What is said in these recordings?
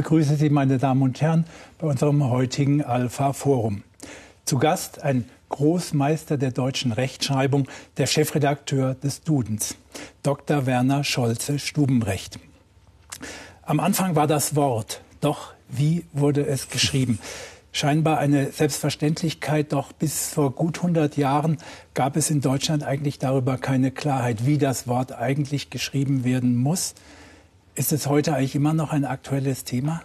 begrüße Sie, meine Damen und Herren, bei unserem heutigen Alpha Forum. Zu Gast ein Großmeister der deutschen Rechtschreibung, der Chefredakteur des Dudens, Dr. Werner Scholze Stubenrecht. Am Anfang war das Wort, doch wie wurde es geschrieben? Scheinbar eine Selbstverständlichkeit, doch bis vor gut 100 Jahren gab es in Deutschland eigentlich darüber keine Klarheit, wie das Wort eigentlich geschrieben werden muss. Ist es heute eigentlich immer noch ein aktuelles Thema?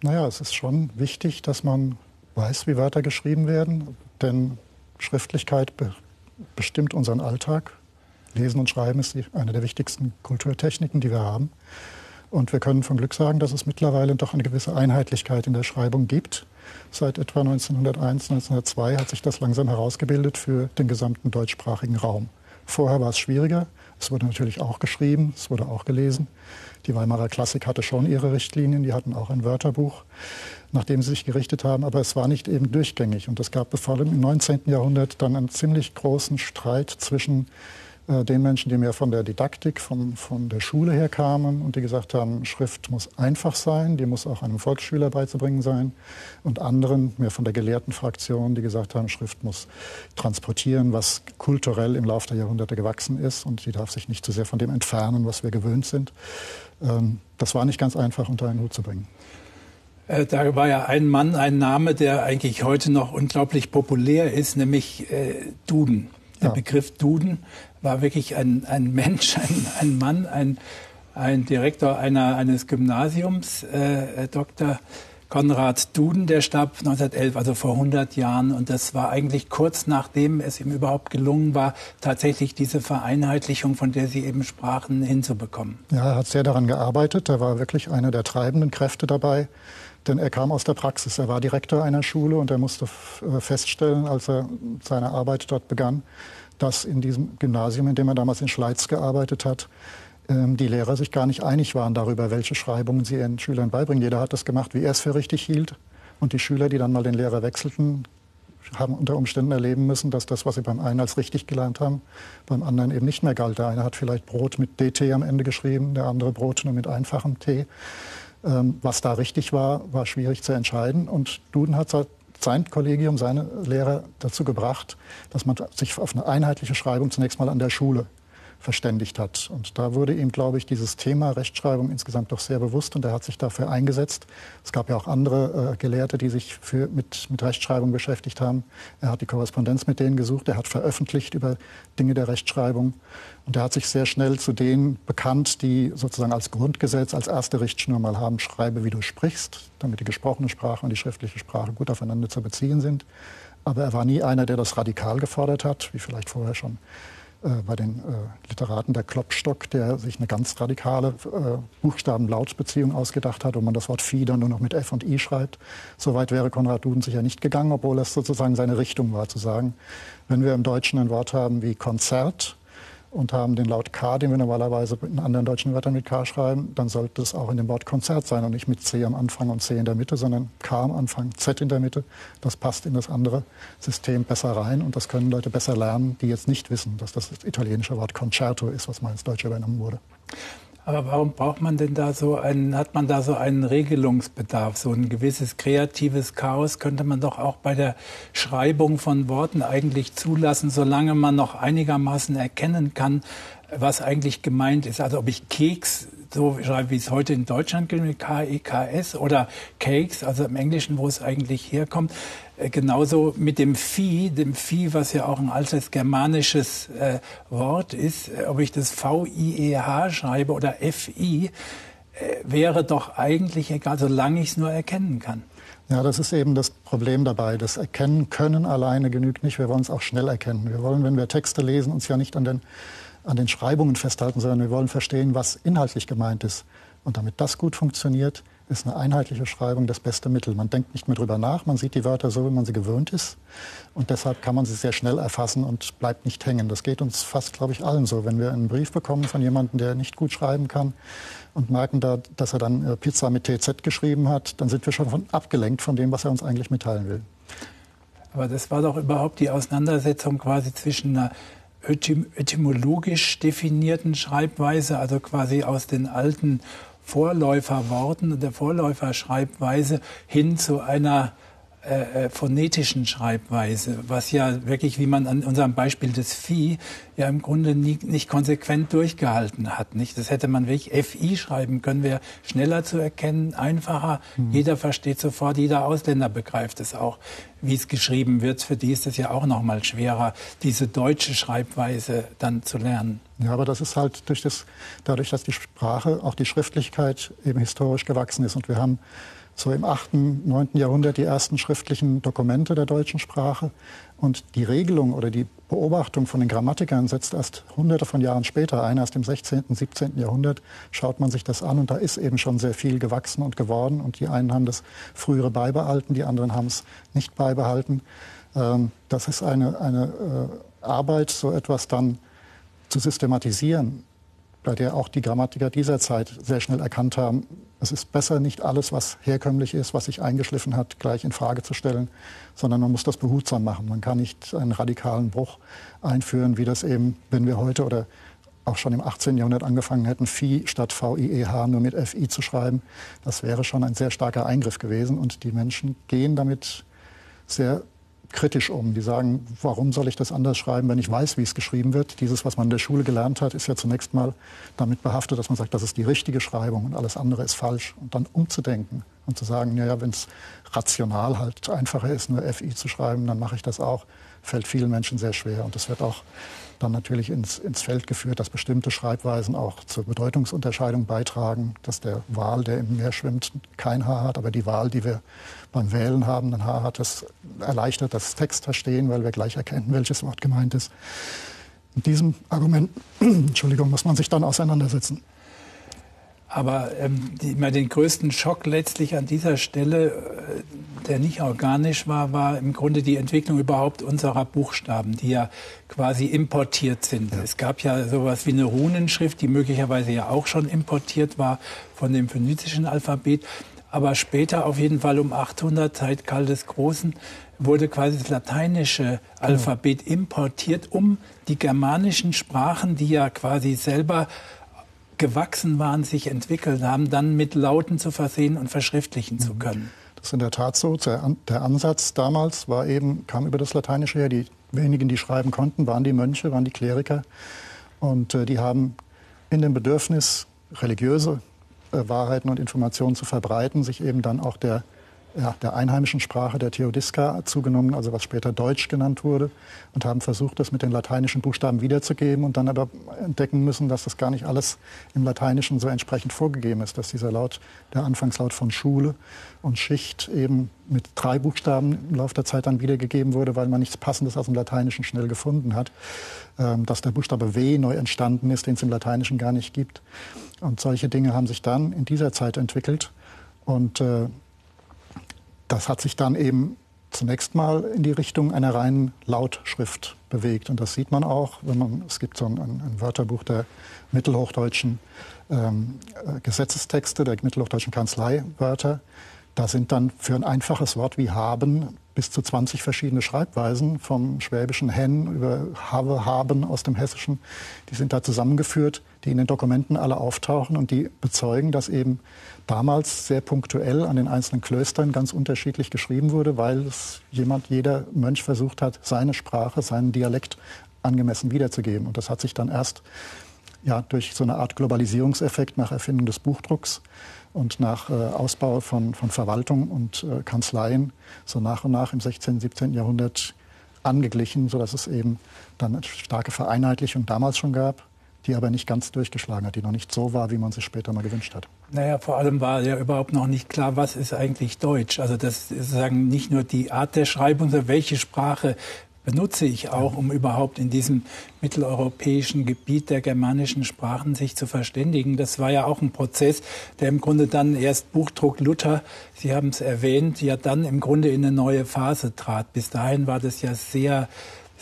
Naja, es ist schon wichtig, dass man weiß, wie Wörter geschrieben werden, denn Schriftlichkeit be bestimmt unseren Alltag. Lesen und Schreiben ist die, eine der wichtigsten Kulturtechniken, die wir haben. Und wir können von Glück sagen, dass es mittlerweile doch eine gewisse Einheitlichkeit in der Schreibung gibt. Seit etwa 1901, 1902 hat sich das langsam herausgebildet für den gesamten deutschsprachigen Raum. Vorher war es schwieriger. Es wurde natürlich auch geschrieben, es wurde auch gelesen. Die Weimarer Klassik hatte schon ihre Richtlinien, die hatten auch ein Wörterbuch, nach dem sie sich gerichtet haben, aber es war nicht eben durchgängig. Und es gab vor allem im 19. Jahrhundert dann einen ziemlich großen Streit zwischen den Menschen, die mehr von der Didaktik, von, von der Schule her kamen und die gesagt haben, Schrift muss einfach sein, die muss auch einem Volksschüler beizubringen sein. Und anderen, mehr von der gelehrten Fraktion, die gesagt haben, Schrift muss transportieren, was kulturell im Laufe der Jahrhunderte gewachsen ist und die darf sich nicht zu sehr von dem entfernen, was wir gewöhnt sind. Ähm, das war nicht ganz einfach unter einen Hut zu bringen. Äh, da war ja ein Mann, ein Name, der eigentlich heute noch unglaublich populär ist, nämlich äh, Duden. Der ja. Begriff Duden war wirklich ein, ein Mensch, ein, ein Mann, ein, ein Direktor einer, eines Gymnasiums, äh, Dr. Konrad Duden, der starb 1911, also vor 100 Jahren. Und das war eigentlich kurz nachdem es ihm überhaupt gelungen war, tatsächlich diese Vereinheitlichung, von der Sie eben sprachen, hinzubekommen. Ja, er hat sehr daran gearbeitet. Er war wirklich einer der treibenden Kräfte dabei. Denn er kam aus der Praxis. Er war Direktor einer Schule und er musste äh, feststellen, als er seine Arbeit dort begann, dass in diesem Gymnasium, in dem er damals in Schleiz gearbeitet hat, ähm, die Lehrer sich gar nicht einig waren darüber, welche Schreibungen sie ihren Schülern beibringen. Jeder hat das gemacht, wie er es für richtig hielt. Und die Schüler, die dann mal den Lehrer wechselten, haben unter Umständen erleben müssen, dass das, was sie beim einen als richtig gelernt haben, beim anderen eben nicht mehr galt. Der eine hat vielleicht Brot mit DT am Ende geschrieben, der andere Brot nur mit einfachem T. Ähm, was da richtig war, war schwierig zu entscheiden. Und Duden hat sein Kollegium, seine Lehrer dazu gebracht, dass man sich auf eine einheitliche Schreibung zunächst mal an der Schule verständigt hat. Und da wurde ihm, glaube ich, dieses Thema Rechtschreibung insgesamt doch sehr bewusst und er hat sich dafür eingesetzt. Es gab ja auch andere äh, Gelehrte, die sich für, mit, mit Rechtschreibung beschäftigt haben. Er hat die Korrespondenz mit denen gesucht, er hat veröffentlicht über Dinge der Rechtschreibung und er hat sich sehr schnell zu denen bekannt, die sozusagen als Grundgesetz, als erste Richtschnur mal haben, schreibe, wie du sprichst, damit die gesprochene Sprache und die schriftliche Sprache gut aufeinander zu beziehen sind. Aber er war nie einer, der das radikal gefordert hat, wie vielleicht vorher schon bei den äh, Literaten der Klopstock, der sich eine ganz radikale äh, Buchstaben-Laut-Beziehung ausgedacht hat, wo man das Wort dann nur noch mit F und I schreibt. Soweit wäre Konrad Duden sicher nicht gegangen, obwohl es sozusagen seine Richtung war, zu sagen, wenn wir im Deutschen ein Wort haben wie Konzert, und haben den Laut K, den wir normalerweise in anderen deutschen Wörtern mit K schreiben, dann sollte es auch in dem Wort Konzert sein und nicht mit C am Anfang und C in der Mitte, sondern K am Anfang, Z in der Mitte. Das passt in das andere System besser rein und das können Leute besser lernen, die jetzt nicht wissen, dass das, das italienische Wort Concerto ist, was mal ins Deutsche übernommen wurde. Aber warum braucht man denn da so einen, hat man da so einen Regelungsbedarf? So ein gewisses kreatives Chaos könnte man doch auch bei der Schreibung von Worten eigentlich zulassen, solange man noch einigermaßen erkennen kann, was eigentlich gemeint ist. Also ob ich Keks so wie es heute in Deutschland gilt, mit K-E-K-S oder Cakes, also im Englischen, wo es eigentlich herkommt. Äh, genauso mit dem Vieh, dem Vieh, was ja auch ein altes germanisches äh, Wort ist, äh, ob ich das V-I-E-H schreibe oder F-I, äh, wäre doch eigentlich egal, solange ich es nur erkennen kann. Ja, das ist eben das Problem dabei. Das Erkennen können alleine genügt nicht. Wir wollen es auch schnell erkennen. Wir wollen, wenn wir Texte lesen, uns ja nicht an den, an den Schreibungen festhalten, sondern wir wollen verstehen, was inhaltlich gemeint ist. Und damit das gut funktioniert, ist eine einheitliche Schreibung das beste Mittel. Man denkt nicht mehr drüber nach, man sieht die Wörter so, wie man sie gewöhnt ist. Und deshalb kann man sie sehr schnell erfassen und bleibt nicht hängen. Das geht uns fast, glaube ich, allen so. Wenn wir einen Brief bekommen von jemandem, der nicht gut schreiben kann und merken da, dass er dann äh, Pizza mit TZ geschrieben hat, dann sind wir schon von, abgelenkt von dem, was er uns eigentlich mitteilen will. Aber das war doch überhaupt die Auseinandersetzung quasi zwischen einer etymologisch definierten Schreibweise, also quasi aus den alten Vorläuferworten und der Vorläuferschreibweise hin zu einer äh, äh, phonetischen Schreibweise, was ja wirklich, wie man an unserem Beispiel des Vieh, ja im Grunde nie, nicht konsequent durchgehalten hat. Nicht? Das hätte man wirklich FI schreiben können, wäre schneller zu erkennen, einfacher. Mhm. Jeder versteht sofort, jeder Ausländer begreift es auch, wie es geschrieben wird. Für die ist es ja auch noch mal schwerer, diese deutsche Schreibweise dann zu lernen. Ja, aber das ist halt durch das, dadurch, dass die Sprache, auch die Schriftlichkeit eben historisch gewachsen ist und wir haben so im 8., 9. Jahrhundert die ersten schriftlichen Dokumente der deutschen Sprache. Und die Regelung oder die Beobachtung von den Grammatikern setzt erst hunderte von Jahren später ein, erst im 16., 17. Jahrhundert schaut man sich das an und da ist eben schon sehr viel gewachsen und geworden. Und die einen haben das frühere beibehalten, die anderen haben es nicht beibehalten. Ähm, das ist eine, eine äh, Arbeit, so etwas dann zu systematisieren, bei der auch die Grammatiker dieser Zeit sehr schnell erkannt haben, es ist besser, nicht alles, was herkömmlich ist, was sich eingeschliffen hat, gleich in Frage zu stellen, sondern man muss das behutsam machen. Man kann nicht einen radikalen Bruch einführen, wie das eben, wenn wir heute oder auch schon im 18. Jahrhundert angefangen hätten, Phi statt VIEH nur mit FI zu schreiben. Das wäre schon ein sehr starker Eingriff gewesen. Und die Menschen gehen damit sehr kritisch um. Die sagen, warum soll ich das anders schreiben, wenn ich weiß, wie es geschrieben wird? Dieses, was man in der Schule gelernt hat, ist ja zunächst mal damit behaftet, dass man sagt, das ist die richtige Schreibung und alles andere ist falsch. Und dann umzudenken und zu sagen, ja, wenn es rational halt einfacher ist, nur FI zu schreiben, dann mache ich das auch, fällt vielen Menschen sehr schwer. Und das wird auch dann natürlich ins, ins Feld geführt, dass bestimmte Schreibweisen auch zur Bedeutungsunterscheidung beitragen, dass der Wal, der im Meer schwimmt, kein Haar hat, aber die Wahl, die wir beim Wählen haben, ein Haar hat, das erleichtert das Textverstehen, weil wir gleich erkennen, welches Wort gemeint ist. Mit diesem Argument, Entschuldigung, muss man sich dann auseinandersetzen. Aber ähm, die, immer den größten Schock letztlich an dieser Stelle, äh, der nicht organisch war, war im Grunde die Entwicklung überhaupt unserer Buchstaben, die ja quasi importiert sind. Ja. Es gab ja sowas wie eine Runenschrift, die möglicherweise ja auch schon importiert war von dem phönizischen Alphabet. Aber später, auf jeden Fall um 800, Zeit Karl des Großen, wurde quasi das lateinische Alphabet importiert, um die germanischen Sprachen, die ja quasi selber gewachsen waren, sich entwickelt haben, dann mit Lauten zu versehen und verschriftlichen zu mhm. können. Das ist in der Tat so. Der Ansatz damals war eben, kam über das Lateinische her. Die wenigen, die schreiben konnten, waren die Mönche, waren die Kleriker. Und äh, die haben in dem Bedürfnis, religiöse äh, Wahrheiten und Informationen zu verbreiten, sich eben dann auch der ja, der einheimischen Sprache der Theodiska zugenommen, also was später Deutsch genannt wurde, und haben versucht, das mit den lateinischen Buchstaben wiederzugeben und dann aber entdecken müssen, dass das gar nicht alles im Lateinischen so entsprechend vorgegeben ist, dass dieser Laut, der Anfangslaut von Schule und Schicht eben mit drei Buchstaben im Laufe der Zeit dann wiedergegeben wurde, weil man nichts Passendes aus dem Lateinischen schnell gefunden hat, ähm, dass der Buchstabe W neu entstanden ist, den es im Lateinischen gar nicht gibt. Und solche Dinge haben sich dann in dieser Zeit entwickelt. Und äh, das hat sich dann eben zunächst mal in die Richtung einer reinen Lautschrift bewegt. Und das sieht man auch, wenn man, es gibt so ein, ein Wörterbuch der mittelhochdeutschen ähm, äh, Gesetzestexte, der mittelhochdeutschen Kanzleiwörter. Da sind dann für ein einfaches Wort wie haben bis zu 20 verschiedene Schreibweisen, vom schwäbischen hen über habe, haben aus dem hessischen. Die sind da zusammengeführt, die in den Dokumenten alle auftauchen und die bezeugen, dass eben damals sehr punktuell an den einzelnen Klöstern ganz unterschiedlich geschrieben wurde, weil es jemand, jeder Mönch versucht hat, seine Sprache, seinen Dialekt angemessen wiederzugeben. Und das hat sich dann erst ja, durch so eine Art Globalisierungseffekt nach Erfindung des Buchdrucks und nach äh, Ausbau von, von Verwaltung und äh, Kanzleien so nach und nach im 16., 17. Jahrhundert angeglichen, sodass es eben dann eine starke Vereinheitlichung damals schon gab, die aber nicht ganz durchgeschlagen hat, die noch nicht so war, wie man sich später mal gewünscht hat. Naja, vor allem war ja überhaupt noch nicht klar, was ist eigentlich Deutsch. Also das ist sagen nicht nur die Art der Schreibung, sondern welche Sprache benutze ich auch, um überhaupt in diesem mitteleuropäischen Gebiet der germanischen Sprachen sich zu verständigen. Das war ja auch ein Prozess, der im Grunde dann erst Buchdruck Luther, Sie haben es erwähnt, ja dann im Grunde in eine neue Phase trat. Bis dahin war das ja sehr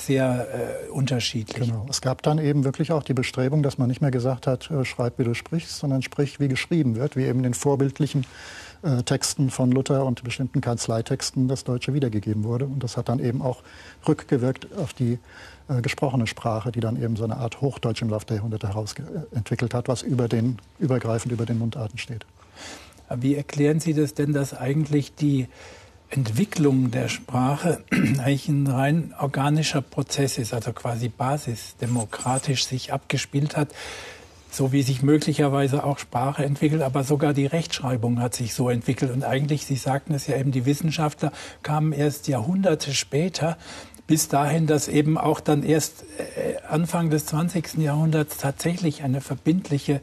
sehr äh, unterschiedlich. Genau. Es gab dann eben wirklich auch die Bestrebung, dass man nicht mehr gesagt hat, äh, schreib wie du sprichst, sondern sprich wie geschrieben wird, wie eben in den vorbildlichen äh, Texten von Luther und bestimmten Kanzleitexten das Deutsche wiedergegeben wurde. Und das hat dann eben auch rückgewirkt auf die äh, gesprochene Sprache, die dann eben so eine Art Hochdeutsch im Laufe der Jahrhunderte herausentwickelt hat, was über den, übergreifend über den Mundarten steht. Wie erklären Sie das denn, dass eigentlich die Entwicklung der Sprache eigentlich ein rein organischer Prozess ist, also quasi basisdemokratisch sich abgespielt hat, so wie sich möglicherweise auch Sprache entwickelt, aber sogar die Rechtschreibung hat sich so entwickelt. Und eigentlich, Sie sagten es ja eben, die Wissenschaftler kamen erst Jahrhunderte später bis dahin, dass eben auch dann erst äh, Anfang des 20. Jahrhunderts tatsächlich eine verbindliche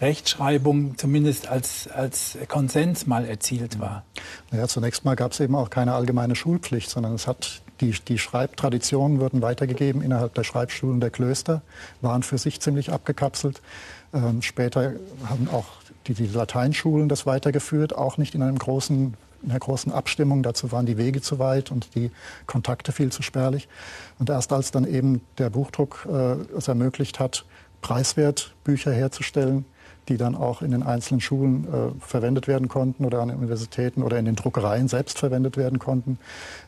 Rechtschreibung zumindest als, als Konsens mal erzielt war? Naja, zunächst mal gab es eben auch keine allgemeine Schulpflicht, sondern es hat die, die Schreibtraditionen wurden weitergegeben innerhalb der Schreibschulen der Klöster, waren für sich ziemlich abgekapselt. Ähm, später haben auch die, die Lateinschulen das weitergeführt, auch nicht in einem großen in einer großen Abstimmung. Dazu waren die Wege zu weit und die Kontakte viel zu spärlich. Und erst als dann eben der Buchdruck äh, es ermöglicht hat, preiswert Bücher herzustellen, die dann auch in den einzelnen Schulen äh, verwendet werden konnten oder an den Universitäten oder in den Druckereien selbst verwendet werden konnten,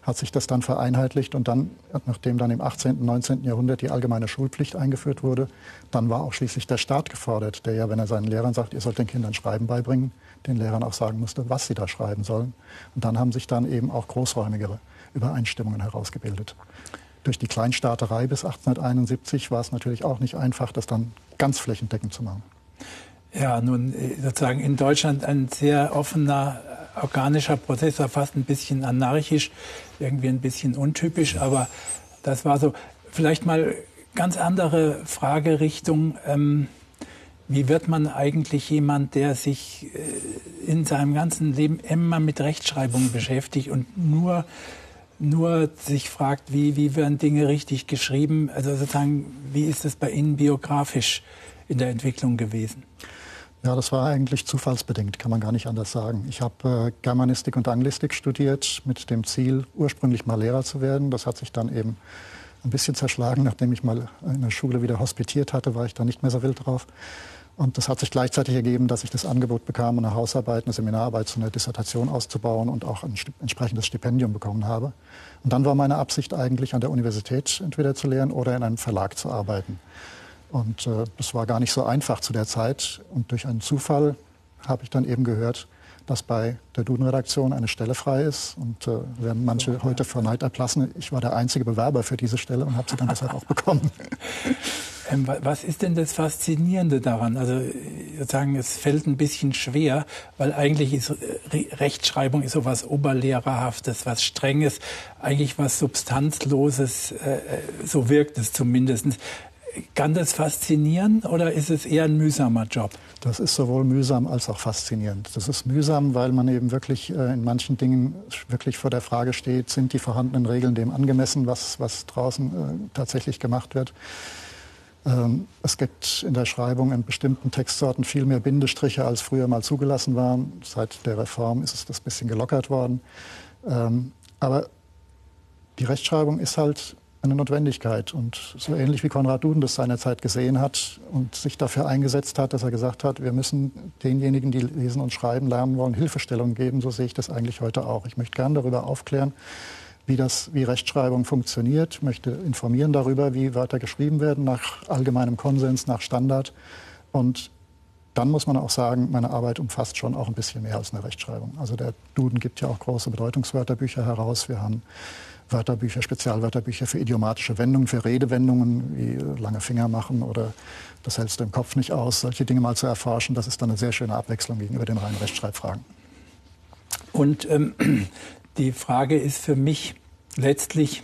hat sich das dann vereinheitlicht und dann, nachdem dann im 18., und 19. Jahrhundert die allgemeine Schulpflicht eingeführt wurde, dann war auch schließlich der Staat gefordert, der ja, wenn er seinen Lehrern sagt, ihr sollt den Kindern Schreiben beibringen, den Lehrern auch sagen musste, was sie da schreiben sollen. Und dann haben sich dann eben auch großräumigere Übereinstimmungen herausgebildet. Durch die Kleinstaaterei bis 1871 war es natürlich auch nicht einfach, das dann ganz flächendeckend zu machen. Ja, nun äh, sozusagen in Deutschland ein sehr offener, äh, organischer Prozess, war fast ein bisschen anarchisch, irgendwie ein bisschen untypisch, aber das war so. Vielleicht mal ganz andere Fragerichtung. Ähm, wie wird man eigentlich jemand, der sich äh, in seinem ganzen Leben immer mit Rechtschreibung beschäftigt und nur, nur sich fragt, wie, wie werden Dinge richtig geschrieben? Also sozusagen, wie ist es bei Ihnen biografisch in der Entwicklung gewesen? Ja, das war eigentlich zufallsbedingt, kann man gar nicht anders sagen. Ich habe äh, Germanistik und Anglistik studiert mit dem Ziel, ursprünglich mal Lehrer zu werden. Das hat sich dann eben ein bisschen zerschlagen. Nachdem ich mal in der Schule wieder hospitiert hatte, war ich da nicht mehr so wild drauf. Und das hat sich gleichzeitig ergeben, dass ich das Angebot bekam, eine Hausarbeit, eine Seminararbeit zu einer Dissertation auszubauen und auch ein entsprechendes Stipendium bekommen habe. Und dann war meine Absicht eigentlich, an der Universität entweder zu lehren oder in einem Verlag zu arbeiten. Und äh, das war gar nicht so einfach zu der Zeit. Und durch einen Zufall habe ich dann eben gehört, dass bei der Duden-Redaktion eine Stelle frei ist. Und äh, werden manche heute vor Neid erblassen. Ich war der einzige Bewerber für diese Stelle und habe sie dann deshalb auch bekommen. Ähm, was ist denn das Faszinierende daran? Also sozusagen, es fällt ein bisschen schwer, weil eigentlich ist äh, Rechtschreibung ist so was Oberlehrerhaftes, was Strenges, eigentlich was Substanzloses, äh, äh so wirkt es zumindest. Kann das faszinieren oder ist es eher ein mühsamer Job? Das ist sowohl mühsam als auch faszinierend. Das ist mühsam, weil man eben wirklich äh, in manchen Dingen wirklich vor der Frage steht, sind die vorhandenen Regeln dem angemessen, was, was draußen äh, tatsächlich gemacht wird. Ähm, es gibt in der Schreibung in bestimmten Textsorten viel mehr Bindestriche, als früher mal zugelassen waren. Seit der Reform ist es das bisschen gelockert worden. Ähm, aber die Rechtschreibung ist halt eine Notwendigkeit. Und so ähnlich wie Konrad Duden das seinerzeit gesehen hat und sich dafür eingesetzt hat, dass er gesagt hat, wir müssen denjenigen, die lesen und schreiben lernen wollen, Hilfestellung geben, so sehe ich das eigentlich heute auch. Ich möchte gern darüber aufklären, wie, das, wie Rechtschreibung funktioniert, möchte informieren darüber, wie Wörter geschrieben werden, nach allgemeinem Konsens, nach Standard. Und dann muss man auch sagen, meine Arbeit umfasst schon auch ein bisschen mehr als eine Rechtschreibung. Also der Duden gibt ja auch große Bedeutungswörterbücher heraus. Wir haben Wörterbücher, Spezialwörterbücher für idiomatische Wendungen, für Redewendungen wie lange Finger machen oder das hältst du im Kopf nicht aus, solche Dinge mal zu erforschen, das ist dann eine sehr schöne Abwechslung gegenüber den reinen Rechtschreibfragen. Und ähm, die Frage ist für mich letztlich,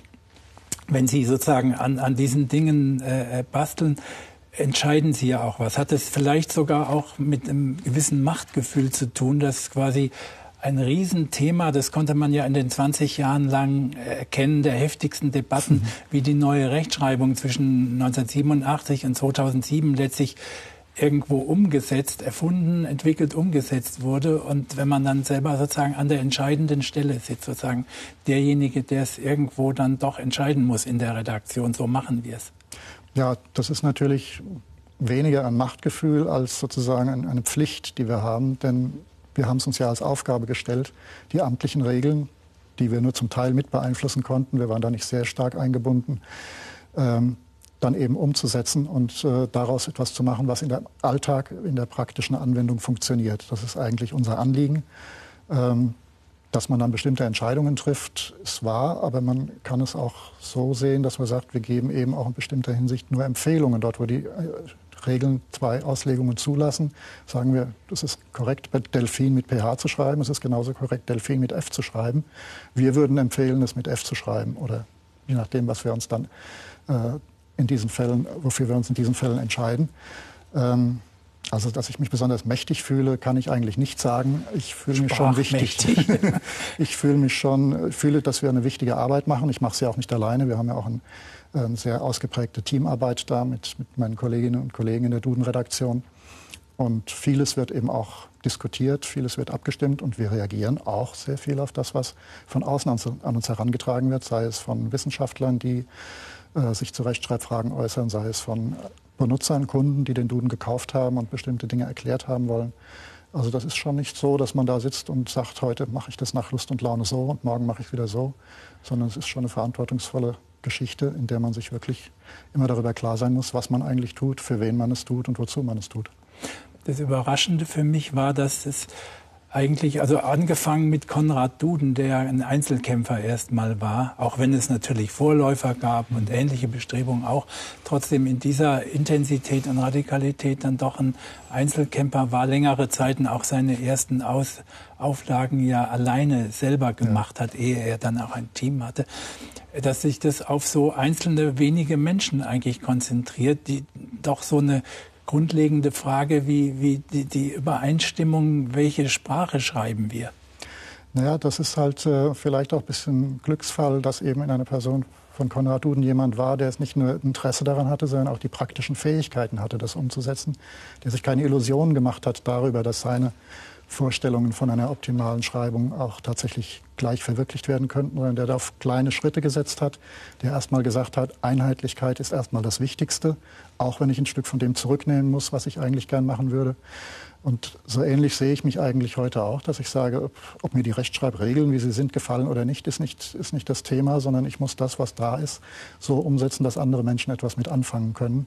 wenn Sie sozusagen an, an diesen Dingen äh, äh basteln, entscheiden Sie ja auch was. Hat es vielleicht sogar auch mit einem gewissen Machtgefühl zu tun, dass quasi ein Riesenthema, das konnte man ja in den 20 Jahren lang erkennen, der heftigsten Debatten, mhm. wie die neue Rechtschreibung zwischen 1987 und 2007 letztlich irgendwo umgesetzt, erfunden, entwickelt, umgesetzt wurde. Und wenn man dann selber sozusagen an der entscheidenden Stelle sitzt, sozusagen derjenige, der es irgendwo dann doch entscheiden muss in der Redaktion, so machen wir es. Ja, das ist natürlich weniger ein Machtgefühl als sozusagen eine Pflicht, die wir haben. Denn wir haben es uns ja als Aufgabe gestellt, die amtlichen Regeln, die wir nur zum Teil mit beeinflussen konnten, wir waren da nicht sehr stark eingebunden, ähm, dann eben umzusetzen und äh, daraus etwas zu machen, was in der Alltag, in der praktischen Anwendung funktioniert. Das ist eigentlich unser Anliegen. Ähm, dass man dann bestimmte Entscheidungen trifft, ist wahr, aber man kann es auch so sehen, dass man sagt, wir geben eben auch in bestimmter Hinsicht nur Empfehlungen. Dort, wo die äh, Regeln zwei Auslegungen zulassen, sagen wir, es ist korrekt, Delfin mit pH zu schreiben, es ist genauso korrekt, Delfin mit F zu schreiben. Wir würden empfehlen, es mit F zu schreiben oder je nachdem, was wir uns dann äh, in diesen Fällen, wofür wir uns in diesen Fällen entscheiden. Ähm, also, dass ich mich besonders mächtig fühle, kann ich eigentlich nicht sagen. Ich fühle mich schon wichtig. ich fühle mich schon, fühle, dass wir eine wichtige Arbeit machen. Ich mache sie auch nicht alleine. Wir haben ja auch ein, eine ähm, sehr ausgeprägte Teamarbeit da mit, mit meinen Kolleginnen und Kollegen in der Duden-Redaktion. Und vieles wird eben auch diskutiert, vieles wird abgestimmt und wir reagieren auch sehr viel auf das, was von außen an, uns herangetragen wird, sei es von Wissenschaftlern, die äh, sich zu Rechtschreibfragen äußern, sei es von Benutzern, Kunden, die den Duden gekauft haben und bestimmte Dinge erklärt haben wollen. Also das ist schon nicht so, dass man da sitzt und sagt, heute mache ich das nach Lust und Laune so und morgen mache ich wieder so, sondern es ist schon eine verantwortungsvolle Geschichte, in der man sich wirklich immer darüber klar sein muss, was man eigentlich tut, für wen man es tut und wozu man es tut. Das Überraschende für mich war, dass es eigentlich, also angefangen mit Konrad Duden, der ein Einzelkämpfer erstmal war, auch wenn es natürlich Vorläufer gab und ähnliche Bestrebungen auch, trotzdem in dieser Intensität und Radikalität dann doch ein Einzelkämpfer war, längere Zeiten auch seine ersten Aus Auflagen ja alleine selber gemacht hat, ehe er dann auch ein Team hatte, dass sich das auf so einzelne wenige Menschen eigentlich konzentriert, die doch so eine grundlegende Frage wie, wie die, die Übereinstimmung, welche Sprache schreiben wir? Naja, das ist halt äh, vielleicht auch ein bisschen Glücksfall, dass eben in einer Person von Konrad Duden jemand war, der es nicht nur Interesse daran hatte, sondern auch die praktischen Fähigkeiten hatte, das umzusetzen, der sich keine Illusionen gemacht hat darüber, dass seine Vorstellungen von einer optimalen Schreibung auch tatsächlich gleich verwirklicht werden könnten, sondern der da auf kleine Schritte gesetzt hat, der erstmal gesagt hat, Einheitlichkeit ist erstmal das Wichtigste, auch wenn ich ein Stück von dem zurücknehmen muss, was ich eigentlich gern machen würde. Und so ähnlich sehe ich mich eigentlich heute auch, dass ich sage, ob, ob, mir die Rechtschreibregeln, wie sie sind, gefallen oder nicht ist, nicht, ist nicht das Thema, sondern ich muss das, was da ist, so umsetzen, dass andere Menschen etwas mit anfangen können.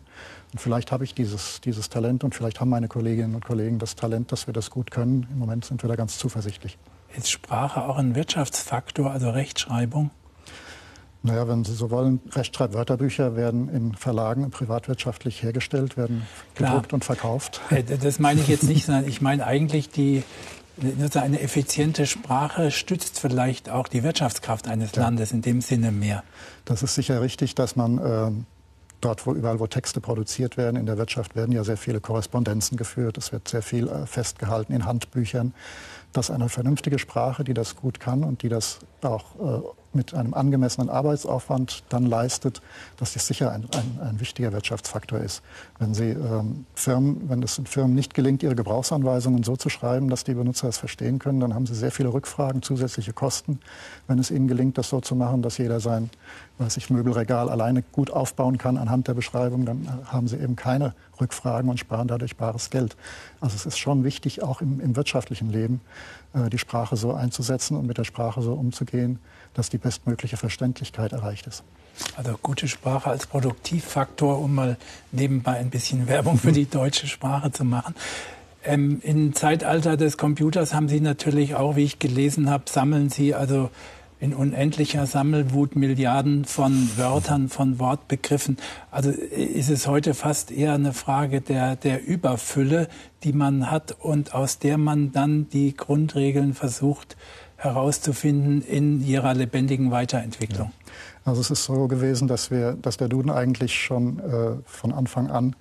Und vielleicht habe ich dieses, dieses Talent und vielleicht haben meine Kolleginnen und Kollegen das Talent, dass wir das gut können. Im Moment sind wir da ganz zuversichtlich. Ist Sprache auch ein Wirtschaftsfaktor, also Rechtschreibung? Naja, wenn Sie so wollen, Rechtschreibwörterbücher werden in Verlagen privatwirtschaftlich hergestellt, werden gedruckt Klar. und verkauft. Äh, das meine ich jetzt nicht, sondern ich meine eigentlich die, eine effiziente Sprache stützt vielleicht auch die Wirtschaftskraft eines ja. Landes in dem Sinne mehr. Das ist sicher richtig, dass man äh, dort, wo überall, wo Texte produziert werden, in der Wirtschaft werden ja sehr viele Korrespondenzen geführt. Es wird sehr viel äh, festgehalten in Handbüchern. Dass eine vernünftige Sprache, die das gut kann und die das auch äh, mit einem angemessenen Arbeitsaufwand dann leistet, dass das sicher ein, ein, ein wichtiger Wirtschaftsfaktor ist. Wenn Sie ähm, Firmen, wenn es den Firmen nicht gelingt, ihre Gebrauchsanweisungen so zu schreiben, dass die Benutzer es verstehen können, dann haben sie sehr viele Rückfragen, zusätzliche Kosten. Wenn es ihnen gelingt, das so zu machen, dass jeder sein, weiß ich, Möbelregal alleine gut aufbauen kann anhand der Beschreibung, dann haben sie eben keine Rückfragen und sparen dadurch bares Geld. Also es ist schon wichtig, auch im, im wirtschaftlichen Leben äh, die Sprache so einzusetzen und mit der Sprache so umzugehen, dass die bestmögliche Verständlichkeit erreicht ist. Also gute Sprache als Produktivfaktor, um mal nebenbei ein bisschen Werbung für die deutsche Sprache zu machen. Ähm, Im Zeitalter des Computers haben Sie natürlich auch, wie ich gelesen habe, sammeln Sie also in unendlicher Sammelwut Milliarden von Wörtern, von Wortbegriffen. Also ist es heute fast eher eine Frage der, der Überfülle, die man hat und aus der man dann die Grundregeln versucht herauszufinden in ihrer lebendigen Weiterentwicklung. Ja. Also es ist so gewesen, dass wir, dass der Duden eigentlich schon äh, von Anfang an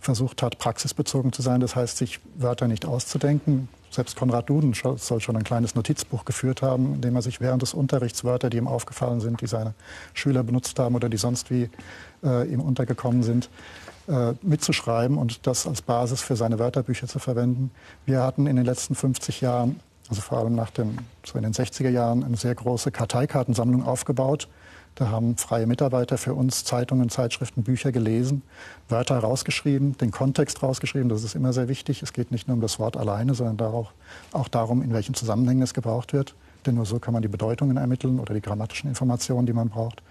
versucht hat, praxisbezogen zu sein. Das heißt, sich Wörter nicht auszudenken. Selbst Konrad Duden soll schon ein kleines Notizbuch geführt haben, in dem er sich während des Unterrichts Wörter, die ihm aufgefallen sind, die seine Schüler benutzt haben oder die sonst wie äh, ihm untergekommen sind, äh, mitzuschreiben und das als Basis für seine Wörterbücher zu verwenden. Wir hatten in den letzten 50 Jahren also vor allem nach dem, so in den 60er Jahren, eine sehr große Karteikartensammlung aufgebaut, Da haben freie Mitarbeiter für uns Zeitungen, Zeitschriften, Bücher gelesen, Wörter rausgeschrieben, den Kontext rausgeschrieben. Das ist immer sehr wichtig. Es geht nicht nur um das Wort alleine, sondern auch, auch darum, in welchen Zusammenhängen es gebraucht wird. Denn nur so kann man die Bedeutungen ermitteln oder die grammatischen Informationen, die man braucht.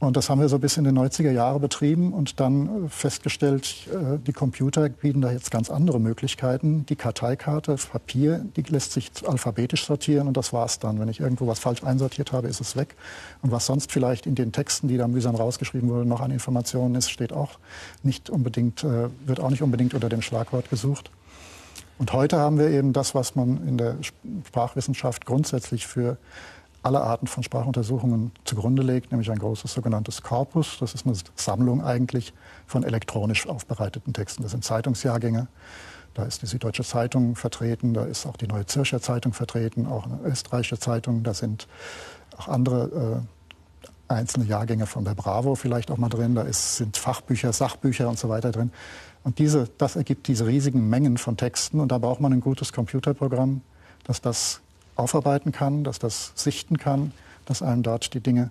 Und das haben wir so bis in den 90er Jahre betrieben und dann äh, festgestellt, äh, die Computer bieten da jetzt ganz andere Möglichkeiten. Die Karteikarte, Papier, die lässt sich alphabetisch sortieren und das war's dann. Wenn ich irgendwo was falsch einsortiert habe, ist es weg. Und was sonst vielleicht in den Texten, die da mühsam rausgeschrieben wurden, noch an Informationen ist, steht auch nicht unbedingt, äh, wird auch nicht unbedingt unter dem Schlagwort gesucht. Und heute haben wir eben das, was man in der Sprachwissenschaft grundsätzlich für alle Arten von Sprachuntersuchungen zugrunde legt, nämlich ein großes sogenanntes Korpus. Das ist eine Sammlung eigentlich von elektronisch aufbereiteten Texten. Das sind Zeitungsjahrgänge. Da ist die Süddeutsche Zeitung vertreten, da ist auch die Neue Zürcher Zeitung vertreten, auch eine österreichische Zeitung. Da sind auch andere äh, einzelne Jahrgänge von der Bravo vielleicht auch mal drin. Da ist, sind Fachbücher, Sachbücher und so weiter drin. Und diese, das ergibt diese riesigen Mengen von Texten. Und da braucht man ein gutes Computerprogramm, das das aufarbeiten kann, dass das sichten kann, dass einem dort die Dinge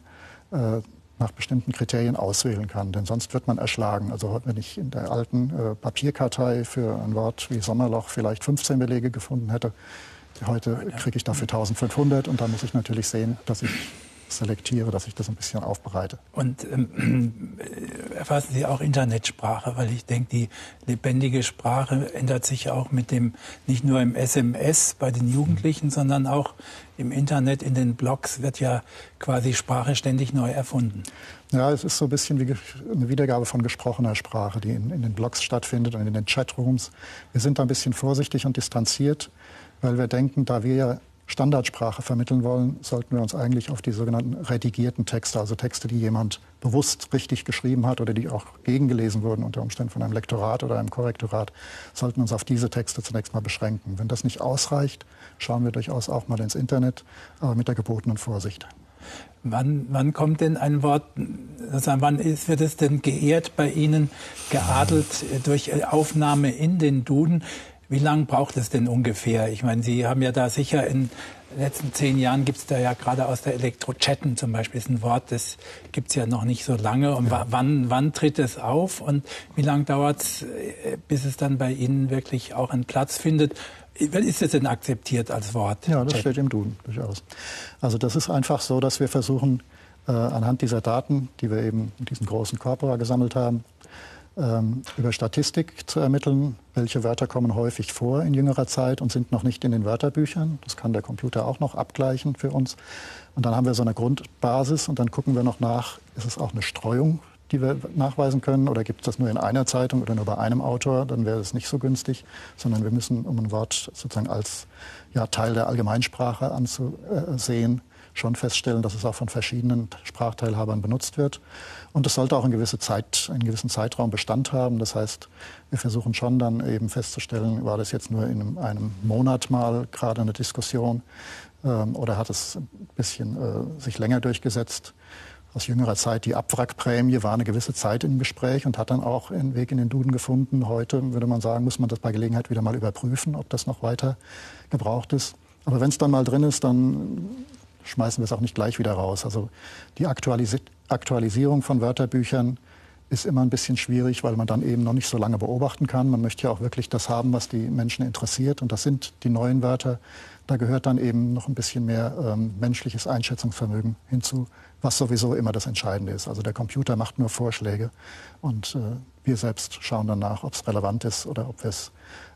äh, nach bestimmten Kriterien auswählen kann. Denn sonst wird man erschlagen. Also wenn ich in der alten äh, Papierkartei für ein Wort wie Sommerloch vielleicht 15 Belege gefunden hätte, heute kriege ich dafür 1500 und da muss ich natürlich sehen, dass ich selektiere, dass ich das ein bisschen aufbereite. Und ähm, erfassen Sie auch Internetsprache, weil ich denke, die lebendige Sprache ändert sich auch mit dem, nicht nur im SMS bei den Jugendlichen, sondern auch im Internet, in den Blogs wird ja quasi Sprache ständig neu erfunden. Ja, es ist so ein bisschen wie eine Wiedergabe von gesprochener Sprache, die in, in den Blogs stattfindet und in den Chatrooms. Wir sind da ein bisschen vorsichtig und distanziert, weil wir denken, da wir ja Standardsprache vermitteln wollen, sollten wir uns eigentlich auf die sogenannten redigierten Texte, also Texte, die jemand bewusst richtig geschrieben hat oder die auch gegengelesen wurden unter Umständen von einem Lektorat oder einem Korrektorat, sollten uns auf diese Texte zunächst mal beschränken. Wenn das nicht ausreicht, schauen wir durchaus auch mal ins Internet, aber mit der gebotenen Vorsicht. Wann, wann kommt denn ein Wort, also wann ist, wird es denn geehrt bei Ihnen, geadelt durch Aufnahme in den Duden? Wie lange braucht es denn ungefähr? Ich meine, Sie haben ja da sicher in den letzten zehn Jahren gibt es da ja gerade aus der Elektrochatten zum Beispiel, ist ein Wort, das gibt es ja noch nicht so lange. Und ja. wann, wann tritt es auf und wie lange dauert es, äh, bis es dann bei Ihnen wirklich auch einen Platz findet? Ist es denn akzeptiert als Wort? Ja, das Chat? steht im Duden durchaus. Also das ist einfach so, dass wir versuchen, äh, anhand dieser Daten, die wir eben in diesen großen Corpora gesammelt haben, über Statistik zu ermitteln, welche Wörter kommen häufig vor in jüngerer Zeit und sind noch nicht in den Wörterbüchern. Das kann der Computer auch noch abgleichen für uns. Und dann haben wir so eine Grundbasis und dann gucken wir noch nach, ist es auch eine Streuung, die wir nachweisen können oder gibt es das nur in einer Zeitung oder nur bei einem Autor, dann wäre es nicht so günstig, sondern wir müssen, um ein Wort sozusagen als ja, Teil der Allgemeinsprache anzusehen, schon feststellen, dass es auch von verschiedenen Sprachteilhabern benutzt wird. Und es sollte auch eine gewisse Zeit, einen gewissen Zeitraum Bestand haben. Das heißt, wir versuchen schon dann eben festzustellen, war das jetzt nur in einem Monat mal gerade eine Diskussion ähm, oder hat es ein bisschen äh, sich länger durchgesetzt. Aus jüngerer Zeit die Abwrackprämie war eine gewisse Zeit im Gespräch und hat dann auch einen Weg in den Duden gefunden. Heute würde man sagen, muss man das bei Gelegenheit wieder mal überprüfen, ob das noch weiter gebraucht ist. Aber wenn es dann mal drin ist, dann schmeißen wir es auch nicht gleich wieder raus. Also die Aktualis Aktualisierung von Wörterbüchern ist immer ein bisschen schwierig, weil man dann eben noch nicht so lange beobachten kann. Man möchte ja auch wirklich das haben, was die Menschen interessiert. Und das sind die neuen Wörter. Da gehört dann eben noch ein bisschen mehr ähm, menschliches Einschätzungsvermögen hinzu, was sowieso immer das Entscheidende ist. Also der Computer macht nur Vorschläge und äh, wir selbst schauen dann nach, ob es relevant ist oder ob wir es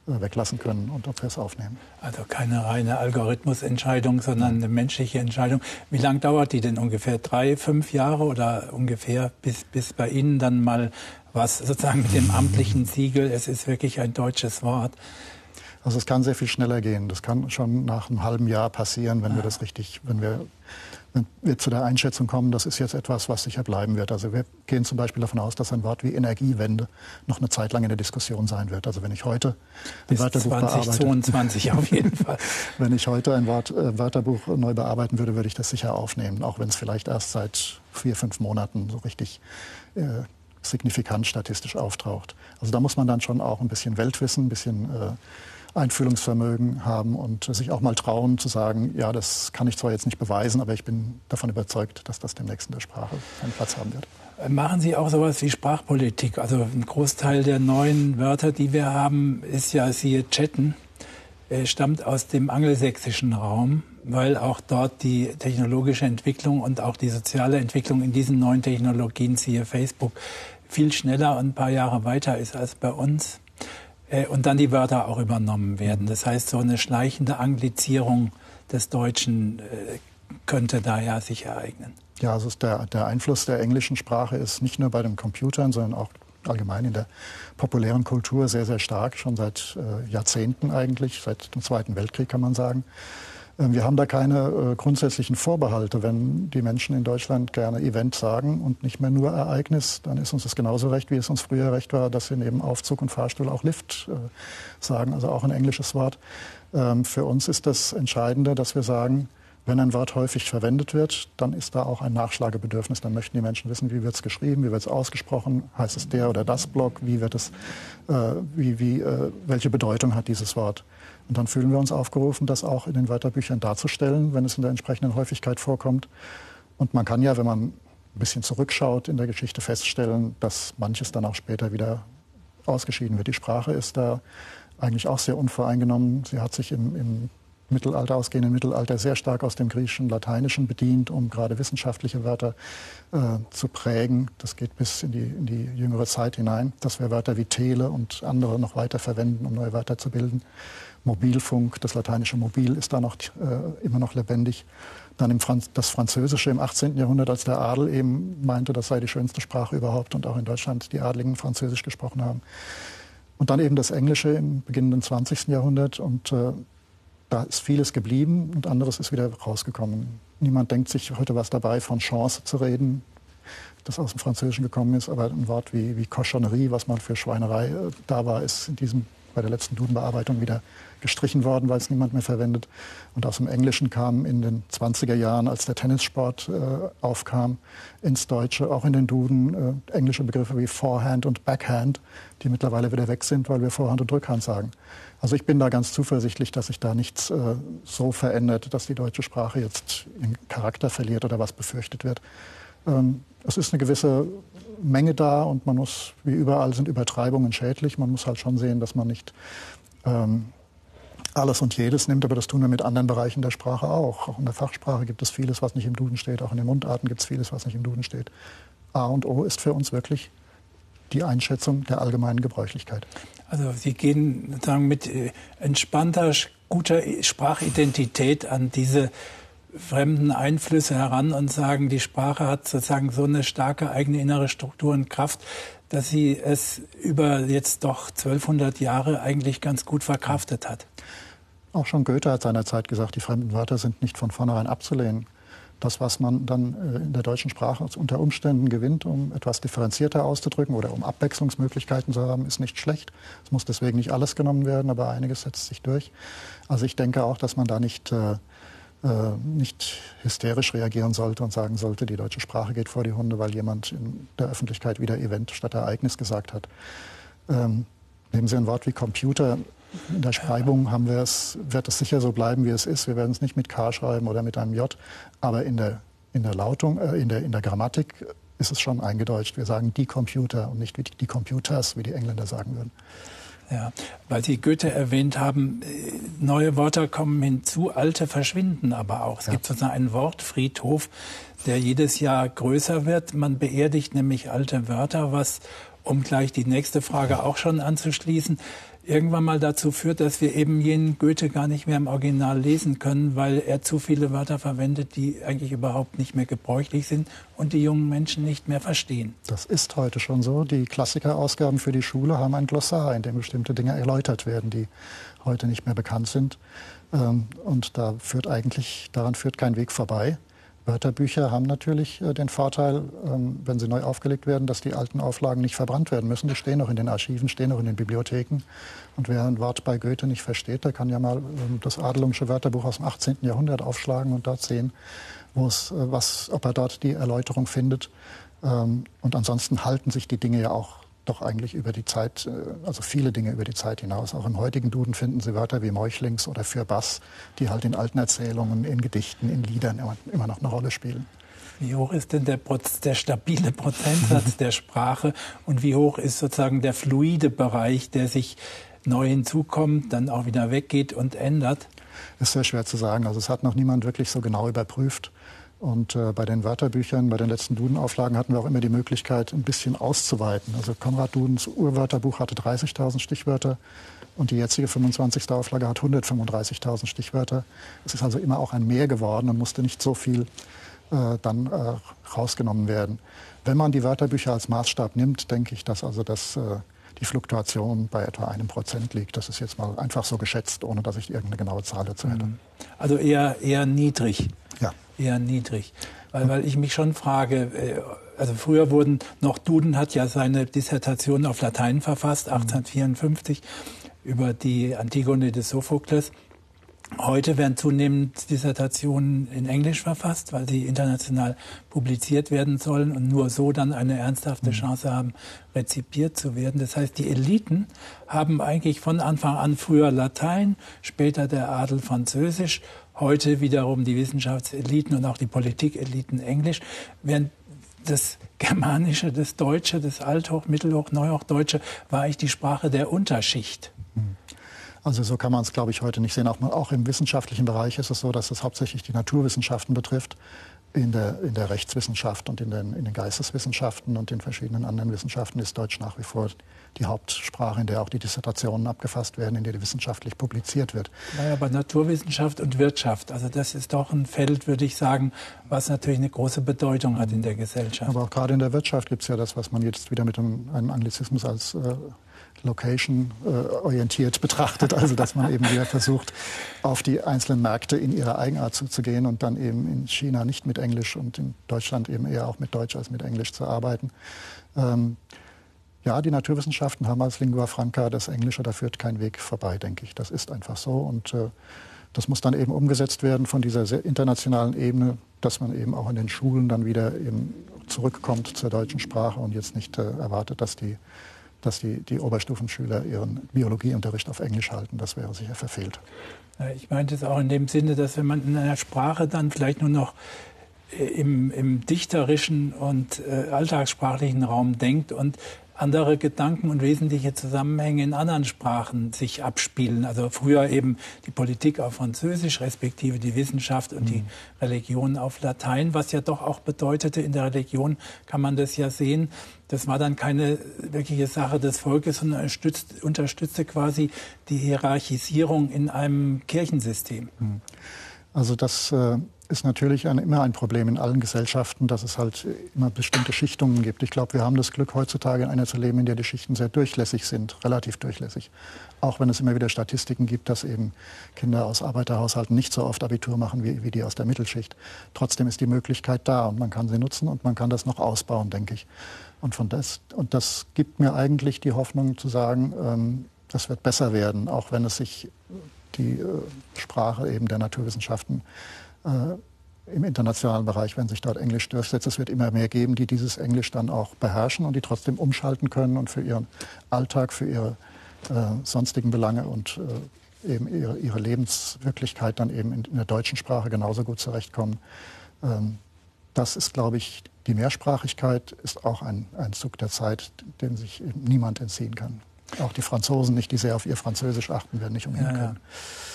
äh, weglassen können und ob wir es aufnehmen. Also keine reine Algorithmusentscheidung, sondern eine menschliche Entscheidung. Wie lange dauert die denn ungefähr? Drei, fünf Jahre oder ungefähr, bis, bis bei Ihnen dann mal was sozusagen mit dem amtlichen Siegel, es ist wirklich ein deutsches Wort. Also es kann sehr viel schneller gehen. Das kann schon nach einem halben Jahr passieren, wenn wir das richtig, wenn wir wenn wir zu der Einschätzung kommen, das ist jetzt etwas, was sicher bleiben wird. Also wir gehen zum Beispiel davon aus, dass ein Wort wie Energiewende noch eine Zeit lang in der Diskussion sein wird. Also wenn ich heute ein Bis Wörterbuch 2022 bearbeite, auf jeden Fall. wenn ich heute ein Wort, äh, Wörterbuch neu bearbeiten würde, würde ich das sicher aufnehmen, auch wenn es vielleicht erst seit vier, fünf Monaten so richtig äh, signifikant statistisch auftaucht. Also da muss man dann schon auch ein bisschen Weltwissen, ein bisschen äh, Einfühlungsvermögen haben und sich auch mal trauen zu sagen, ja, das kann ich zwar jetzt nicht beweisen, aber ich bin davon überzeugt, dass das demnächst in der Sprache seinen Platz haben wird. Machen Sie auch sowas wie Sprachpolitik? Also ein Großteil der neuen Wörter, die wir haben, ist ja siehe Chatten, äh, stammt aus dem angelsächsischen Raum, weil auch dort die technologische Entwicklung und auch die soziale Entwicklung in diesen neuen Technologien, siehe Facebook, viel schneller und ein paar Jahre weiter ist als bei uns. Äh, und dann die Wörter auch übernommen werden. Das heißt, so eine schleichende Anglizierung des Deutschen äh, könnte da ja sich ereignen. Ja, also der, der Einfluss der englischen Sprache ist nicht nur bei den Computern, sondern auch allgemein in der populären Kultur sehr, sehr stark, schon seit äh, Jahrzehnten eigentlich, seit dem Zweiten Weltkrieg kann man sagen. Ähm, wir haben da keine äh, grundsätzlichen Vorbehalte. Wenn die Menschen in Deutschland gerne Event sagen und nicht mehr nur Ereignis, dann ist uns das genauso recht, wie es uns früher recht war, dass wir neben Aufzug und Fahrstuhl auch Lift äh, sagen, also auch ein englisches Wort. Ähm, für uns ist das Entscheidende, dass wir sagen, wenn ein Wort häufig verwendet wird, dann ist da auch ein Nachschlagebedürfnis. Dann möchten die Menschen wissen, wie wird es geschrieben, wie wird es ausgesprochen, heißt es der oder das Block, wie wird es, äh, wie, wie, äh, welche Bedeutung hat dieses Wort. Und dann fühlen wir uns aufgerufen, das auch in den Wörterbüchern darzustellen, wenn es in der entsprechenden Häufigkeit vorkommt. Und man kann ja, wenn man ein bisschen zurückschaut in der Geschichte, feststellen, dass manches dann auch später wieder ausgeschieden wird. Die Sprache ist da eigentlich auch sehr unvoreingenommen. Sie hat sich im, im Mittelalter, ausgehenden Mittelalter sehr stark aus dem Griechischen, Lateinischen bedient, um gerade wissenschaftliche Wörter äh, zu prägen. Das geht bis in die, in die jüngere Zeit hinein, dass wir Wörter wie Tele und andere noch weiter verwenden, um neue Wörter zu bilden. Mobilfunk, das lateinische Mobil ist da noch, äh, immer noch lebendig. Dann im Franz das Französische im 18. Jahrhundert, als der Adel eben meinte, das sei die schönste Sprache überhaupt und auch in Deutschland die Adligen Französisch gesprochen haben. Und dann eben das Englische im beginnenden 20. Jahrhundert und äh, da ist vieles geblieben und anderes ist wieder rausgekommen. Niemand denkt sich heute was dabei, von Chance zu reden, das aus dem Französischen gekommen ist, aber ein Wort wie, wie Cochonnerie, was mal für Schweinerei äh, da war, ist in diesem, bei der letzten Dudenbearbeitung wieder gestrichen worden, weil es niemand mehr verwendet. Und aus dem Englischen kam in den 20er Jahren, als der Tennissport äh, aufkam, ins Deutsche, auch in den Duden, äh, englische Begriffe wie Forehand und Backhand, die mittlerweile wieder weg sind, weil wir Vorhand und Rückhand sagen. Also ich bin da ganz zuversichtlich, dass sich da nichts äh, so verändert, dass die deutsche Sprache jetzt ihren Charakter verliert oder was befürchtet wird. Ähm, es ist eine gewisse Menge da und man muss, wie überall sind Übertreibungen schädlich. Man muss halt schon sehen, dass man nicht ähm, alles und jedes nimmt, aber das tun wir mit anderen Bereichen der Sprache auch. Auch in der Fachsprache gibt es vieles, was nicht im Duden steht. Auch in den Mundarten gibt es vieles, was nicht im Duden steht. A und O ist für uns wirklich die Einschätzung der allgemeinen Gebräuchlichkeit. Also Sie gehen sozusagen mit äh, entspannter, guter Sprachidentität an diese fremden Einflüsse heran und sagen, die Sprache hat sozusagen so eine starke eigene innere Struktur und Kraft, dass sie es über jetzt doch 1200 Jahre eigentlich ganz gut verkraftet hat. Auch schon Goethe hat seinerzeit gesagt, die fremden Wörter sind nicht von vornherein abzulehnen das, was man dann äh, in der deutschen Sprache unter Umständen gewinnt, um etwas differenzierter auszudrücken oder um Abwechslungsmöglichkeiten zu haben, ist nicht schlecht. Es muss deswegen nicht alles genommen werden, aber einiges setzt sich durch. Also ich denke auch, dass man da nicht, äh, nicht hysterisch reagieren sollte und sagen sollte, die deutsche Sprache geht vor die Hunde, weil jemand in der Öffentlichkeit wieder Event statt Ereignis gesagt hat. Ähm, nehmen Sie ein Wort wie Computer. In der Schreibung haben wir es, wird es sicher so bleiben, wie es ist. Wir werden es nicht mit K schreiben oder mit einem J. Aber in der, in der Lautung, äh, in, der, in der Grammatik ist es schon eingedeutscht. Wir sagen die Computer und nicht die Computers, wie die Engländer sagen würden. Ja, weil Sie Goethe erwähnt haben, äh, neue Wörter kommen hinzu, alte verschwinden aber auch. Es ja. gibt sozusagen einen Wortfriedhof, der jedes Jahr größer wird. Man beerdigt nämlich alte Wörter, was, um gleich die nächste Frage auch schon anzuschließen, irgendwann mal dazu führt, dass wir eben jenen Goethe gar nicht mehr im Original lesen können, weil er zu viele Wörter verwendet, die eigentlich überhaupt nicht mehr gebräuchlich sind und die jungen Menschen nicht mehr verstehen. Das ist heute schon so. Die Klassikerausgaben für die Schule haben ein Glossar, in dem bestimmte Dinge erläutert werden, die heute nicht mehr bekannt sind. Ähm, und da führt eigentlich, daran führt kein Weg vorbei. Wörterbücher haben natürlich äh, den Vorteil, ähm, wenn sie neu aufgelegt werden, dass die alten Auflagen nicht verbrannt werden müssen. Die stehen noch in den Archiven, stehen noch in den Bibliotheken. Und wer ein Wort bei Goethe nicht versteht, der kann ja mal ähm, das Adelungsche Wörterbuch aus dem 18. Jahrhundert aufschlagen und dort sehen, wo es, äh, was, ob er dort die Erläuterung findet. Ähm, und ansonsten halten sich die Dinge ja auch doch eigentlich über die Zeit, äh, also viele Dinge über die Zeit hinaus. Auch im heutigen Duden finden Sie Wörter wie Meuchlings oder für Bass, die halt in alten Erzählungen, in Gedichten, in Liedern immer, immer noch eine Rolle spielen. Wie hoch ist denn der, der, stabile Prozentsatz der Sprache und wie hoch ist sozusagen der fluide Bereich, der sich neu hinzukommt, dann auch wieder weggeht und ändert? Ist sehr schwer zu sagen. Also es hat noch niemand wirklich so genau überprüft. Und äh, bei den Wörterbüchern, bei den letzten Duden-Auflagen hatten wir auch immer die Möglichkeit, ein bisschen auszuweiten. Also Konrad Dudens Urwörterbuch hatte 30.000 Stichwörter und die jetzige 25. Auflage hat 135.000 Stichwörter. Es ist also immer auch ein Mehr geworden und musste nicht so viel äh, dann äh, rausgenommen werden. Wenn man die Wörterbücher als Maßstab nimmt, denke ich, dass also das, äh, die Fluktuation bei etwa einem Prozent liegt. Das ist jetzt mal einfach so geschätzt, ohne dass ich irgendeine genaue Zahl dazu hätte. Mhm. Also eher, eher niedrig. Ja. Eher niedrig. Weil, weil ich mich schon frage, äh, also früher wurden noch Duden hat ja seine Dissertation auf Latein verfasst, 1854, mhm. über die Antigone des Sophokles. Heute werden zunehmend Dissertationen in Englisch verfasst, weil sie international publiziert werden sollen und nur so dann eine ernsthafte mhm. Chance haben, rezipiert zu werden. Das heißt, die Eliten haben eigentlich von Anfang an früher Latein, später der Adel Französisch, heute wiederum die Wissenschaftseliten und auch die Politikeliten Englisch, während das Germanische, das Deutsche, das Althoch, Mittelhoch, Neuhochdeutsche war eigentlich die Sprache der Unterschicht. Mhm. Also so kann man es, glaube ich, heute nicht sehen. Auch, auch, im wissenschaftlichen Bereich ist es so, dass es hauptsächlich die Naturwissenschaften betrifft. In der, in der Rechtswissenschaft und in den, in den Geisteswissenschaften und in verschiedenen anderen Wissenschaften ist Deutsch nach wie vor die Hauptsprache, in der auch die Dissertationen abgefasst werden, in der die wissenschaftlich publiziert wird. Naja, aber Naturwissenschaft und Wirtschaft, also das ist doch ein Feld, würde ich sagen, was natürlich eine große Bedeutung hat in der Gesellschaft. Aber auch gerade in der Wirtschaft gibt es ja das, was man jetzt wieder mit einem, einem Anglizismus als äh, Location äh, orientiert betrachtet, also dass man eben wieder versucht, auf die einzelnen Märkte in ihrer Eigenart zuzugehen und dann eben in China nicht mit Englisch und in Deutschland eben eher auch mit Deutsch als mit Englisch zu arbeiten. Ähm, ja, die Naturwissenschaften haben als Lingua Franca das Englische, da führt kein Weg vorbei, denke ich. Das ist einfach so und äh, das muss dann eben umgesetzt werden von dieser internationalen Ebene, dass man eben auch in den Schulen dann wieder eben zurückkommt zur deutschen Sprache und jetzt nicht äh, erwartet, dass die dass die, die Oberstufenschüler ihren Biologieunterricht auf Englisch halten. Das wäre sicher verfehlt. Ich meinte es auch in dem Sinne, dass wenn man in einer Sprache dann vielleicht nur noch äh, im, im dichterischen und äh, alltagssprachlichen Raum denkt und andere Gedanken und wesentliche Zusammenhänge in anderen Sprachen sich abspielen. Also früher eben die Politik auf Französisch, respektive die Wissenschaft und mhm. die Religion auf Latein, was ja doch auch bedeutete, in der Religion kann man das ja sehen, das war dann keine wirkliche Sache des Volkes, sondern unterstützte, unterstützte quasi die Hierarchisierung in einem Kirchensystem. Mhm. Also das äh, ist natürlich ein, immer ein Problem in allen Gesellschaften, dass es halt immer bestimmte Schichtungen gibt. Ich glaube, wir haben das Glück, heutzutage in einer zu leben, in der die Schichten sehr durchlässig sind, relativ durchlässig. Auch wenn es immer wieder Statistiken gibt, dass eben Kinder aus Arbeiterhaushalten nicht so oft Abitur machen wie, wie die aus der Mittelschicht. Trotzdem ist die Möglichkeit da und man kann sie nutzen und man kann das noch ausbauen, denke ich. Und, von das, und das gibt mir eigentlich die Hoffnung zu sagen, ähm, das wird besser werden, auch wenn es sich die äh, Sprache eben der Naturwissenschaften im internationalen Bereich, wenn sich dort Englisch durchsetzt. Es wird immer mehr geben, die dieses Englisch dann auch beherrschen und die trotzdem umschalten können und für ihren Alltag, für ihre äh, sonstigen Belange und äh, eben ihre, ihre, Lebenswirklichkeit dann eben in, in, der deutschen Sprache genauso gut zurechtkommen. Ähm, das ist, glaube ich, die Mehrsprachigkeit ist auch ein, ein Zug der Zeit, dem sich niemand entziehen kann. Auch die Franzosen nicht, die sehr auf ihr Französisch achten, werden nicht umhin ja, können. Ja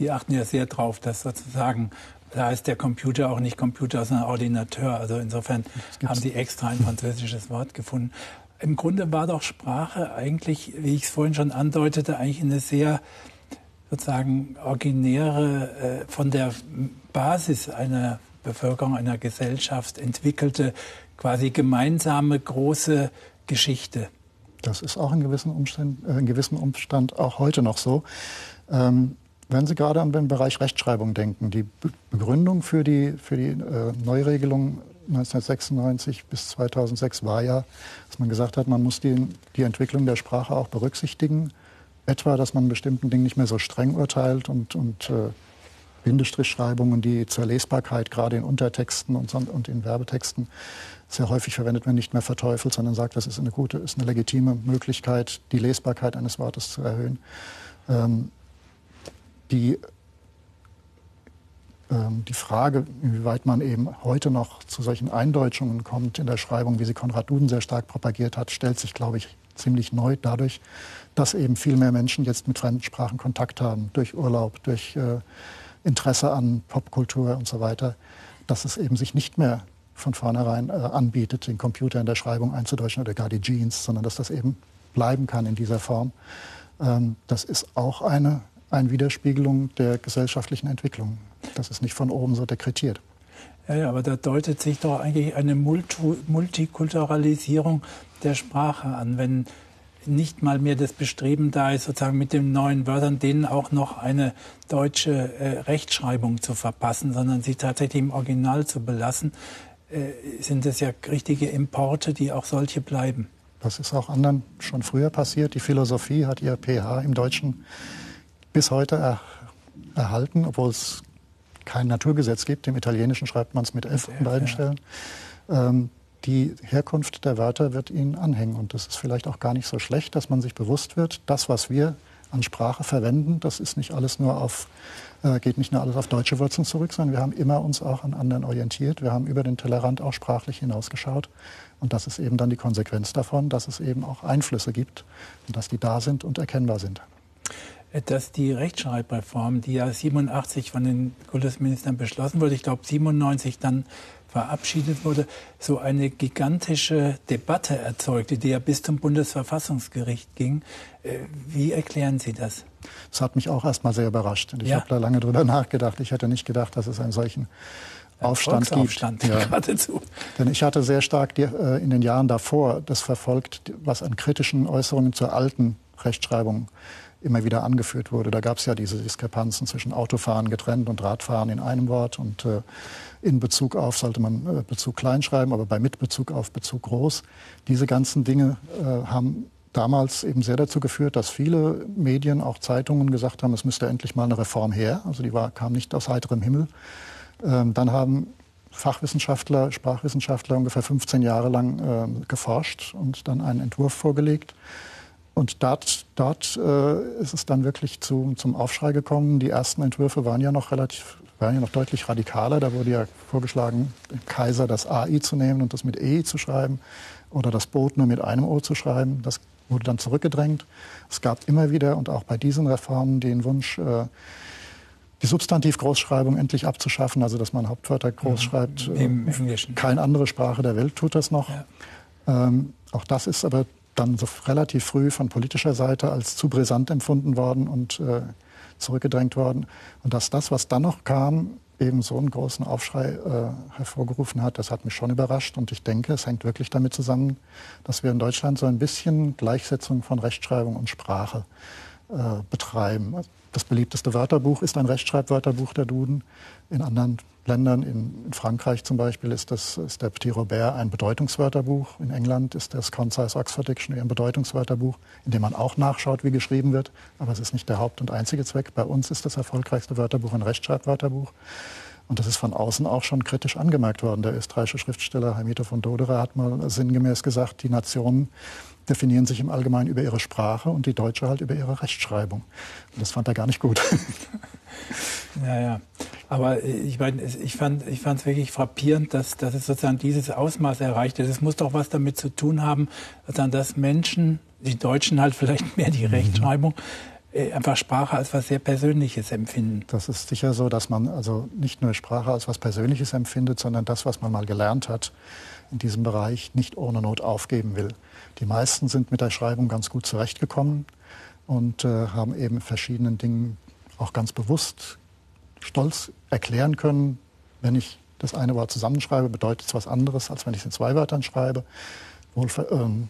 die achten ja sehr drauf, dass sozusagen, da ist der Computer auch nicht Computer, sondern Ordinateur. Also insofern haben sie extra ein französisches Wort gefunden. Im Grunde war doch Sprache eigentlich, wie ich es vorhin schon andeutete, eigentlich eine sehr sozusagen originäre, äh, von der Basis einer Bevölkerung, einer Gesellschaft entwickelte, quasi gemeinsame große Geschichte. Das ist auch in gewissen Umständen, äh, in gewissem Umstand auch heute noch so. Ähm, wenn Sie gerade an den Bereich Rechtschreibung denken, die Begründung für die, für die äh, Neuregelung 1996 bis 2006 war ja, dass man gesagt hat, man muss die, die Entwicklung der Sprache auch berücksichtigen. Etwa, dass man bestimmten Dingen nicht mehr so streng urteilt und, und äh, Bindestrichschreibungen, die zur Lesbarkeit gerade in Untertexten und, und in Werbetexten sehr häufig verwendet man nicht mehr verteufelt, sondern sagt, das ist eine gute, ist eine legitime Möglichkeit, die Lesbarkeit eines Wortes zu erhöhen. Ähm, die, ähm, die Frage, inwieweit man eben heute noch zu solchen Eindeutschungen kommt in der Schreibung, wie sie Konrad Duden sehr stark propagiert hat, stellt sich, glaube ich, ziemlich neu dadurch, dass eben viel mehr Menschen jetzt mit fremden Sprachen Kontakt haben, durch Urlaub, durch äh, Interesse an Popkultur und so weiter, dass es eben sich nicht mehr von vornherein äh, anbietet, den Computer in der Schreibung einzudeutschen oder gar die Jeans, sondern dass das eben bleiben kann in dieser Form. Ähm, das ist auch eine, eine Widerspiegelung der gesellschaftlichen Entwicklung. Das ist nicht von oben so dekretiert. Ja, ja, aber da deutet sich doch eigentlich eine Multikulturalisierung der Sprache an, wenn nicht mal mehr das Bestreben da ist, sozusagen mit den neuen Wörtern denen auch noch eine deutsche äh, Rechtschreibung zu verpassen, sondern sie tatsächlich im Original zu belassen. Äh, sind es ja richtige Importe, die auch solche bleiben. Das ist auch anderen schon früher passiert. Die Philosophie hat ihr PH im Deutschen bis heute er, erhalten, obwohl es kein Naturgesetz gibt. Im Italienischen schreibt man es mit F an beiden ja. Stellen. Ähm, die Herkunft der Wörter wird ihnen anhängen. Und das ist vielleicht auch gar nicht so schlecht, dass man sich bewusst wird, das, was wir an Sprache verwenden, das ist nicht alles nur auf äh, geht nicht nur alles auf deutsche Wurzeln zurück, sondern wir haben immer uns auch an anderen orientiert. Wir haben über den Tellerrand auch sprachlich hinausgeschaut. Und das ist eben dann die Konsequenz davon, dass es eben auch Einflüsse gibt und dass die da sind und erkennbar sind. Dass die Rechtschreibreform, die ja 87 von den Kultusministern beschlossen wurde, ich glaube 97 dann verabschiedet wurde, so eine gigantische Debatte erzeugte, die ja bis zum Bundesverfassungsgericht ging. Äh, wie erklären Sie das? Das hat mich auch erst mal sehr überrascht. Und ich ja. habe da lange drüber nachgedacht. Ich hätte nicht gedacht, dass es einen solchen Aufstand gibt. Ja. geradezu. Denn ich hatte sehr stark die, äh, in den Jahren davor das verfolgt, was an kritischen Äußerungen zur alten Rechtschreibung immer wieder angeführt wurde. Da gab es ja diese Diskrepanzen zwischen Autofahren getrennt und Radfahren in einem Wort. Und äh, in Bezug auf sollte man äh, Bezug klein schreiben, aber bei Mitbezug auf Bezug groß. Diese ganzen Dinge äh, haben damals eben sehr dazu geführt, dass viele Medien, auch Zeitungen gesagt haben, es müsste endlich mal eine Reform her. Also die war, kam nicht aus heiterem Himmel. Ähm, dann haben Fachwissenschaftler, Sprachwissenschaftler ungefähr 15 Jahre lang äh, geforscht und dann einen Entwurf vorgelegt. Und dort, dort äh, ist es dann wirklich zu, zum Aufschrei gekommen. Die ersten Entwürfe waren ja noch relativ, waren ja noch deutlich radikaler. Da wurde ja vorgeschlagen, Kaiser das AI zu nehmen und das mit E zu schreiben oder das Boot nur mit einem O zu schreiben. Das wurde dann zurückgedrängt. Es gab immer wieder und auch bei diesen Reformen den Wunsch, äh, die Substantivgroßschreibung endlich abzuschaffen, also dass man Hauptwörter groß schreibt. Im äh, Englischen. Keine andere Sprache der Welt tut das noch. Ja. Ähm, auch das ist aber dann so relativ früh von politischer Seite als zu brisant empfunden worden und äh, zurückgedrängt worden. Und dass das, was dann noch kam, eben so einen großen Aufschrei äh, hervorgerufen hat, das hat mich schon überrascht. Und ich denke, es hängt wirklich damit zusammen, dass wir in Deutschland so ein bisschen Gleichsetzung von Rechtschreibung und Sprache äh, betreiben. Das beliebteste Wörterbuch ist ein Rechtschreibwörterbuch der Duden. In anderen Ländern, in, Frankreich zum Beispiel, ist, das, ist der Petit Robert ein Bedeutungswörterbuch. In England ist das Concise Oxford Dictionary ein Bedeutungswörterbuch, in dem man auch nachschaut, wie geschrieben wird. Aber es ist nicht der Haupt- und einzige Zweck. Bei uns ist das erfolgreichste Wörterbuch ein Rechtschreibwörterbuch. Und das ist von außen auch schon kritisch angemerkt worden. Der österreichische Schriftsteller Heimito von Doderer hat mal sinngemäß gesagt, die Nationen definieren sich im Allgemeinen über ihre Sprache und die Deutsche halt über ihre Rechtschreibung. Und das fand er gar nicht gut. Ja, ja. Aber ich meine, ich fand ich fand es wirklich frappierend, dass, dass es sozusagen dieses Ausmaß erreicht ist. Es muss doch was damit zu tun haben, dass Menschen, die Deutschen halt vielleicht mehr die mhm. Rechtschreibung, äh, einfach Sprache als was sehr Persönliches empfinden. Das ist sicher so, dass man also nicht nur Sprache als was Persönliches empfindet, sondern das, was man mal gelernt hat in diesem Bereich, nicht ohne Not aufgeben will. Die meisten sind mit der Schreibung ganz gut zurechtgekommen und äh, haben eben verschiedenen Dingen auch ganz bewusst stolz erklären können, wenn ich das eine Wort zusammenschreibe, bedeutet es was anderes, als wenn ich es in zwei Wörtern schreibe. Wohl, ähm,